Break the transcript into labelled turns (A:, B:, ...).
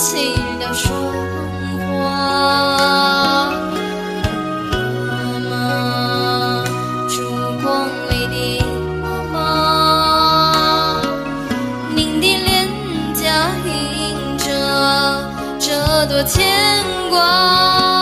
A: 琴声喧哗妈妈烛光里的妈妈您的脸颊印着这多牵挂。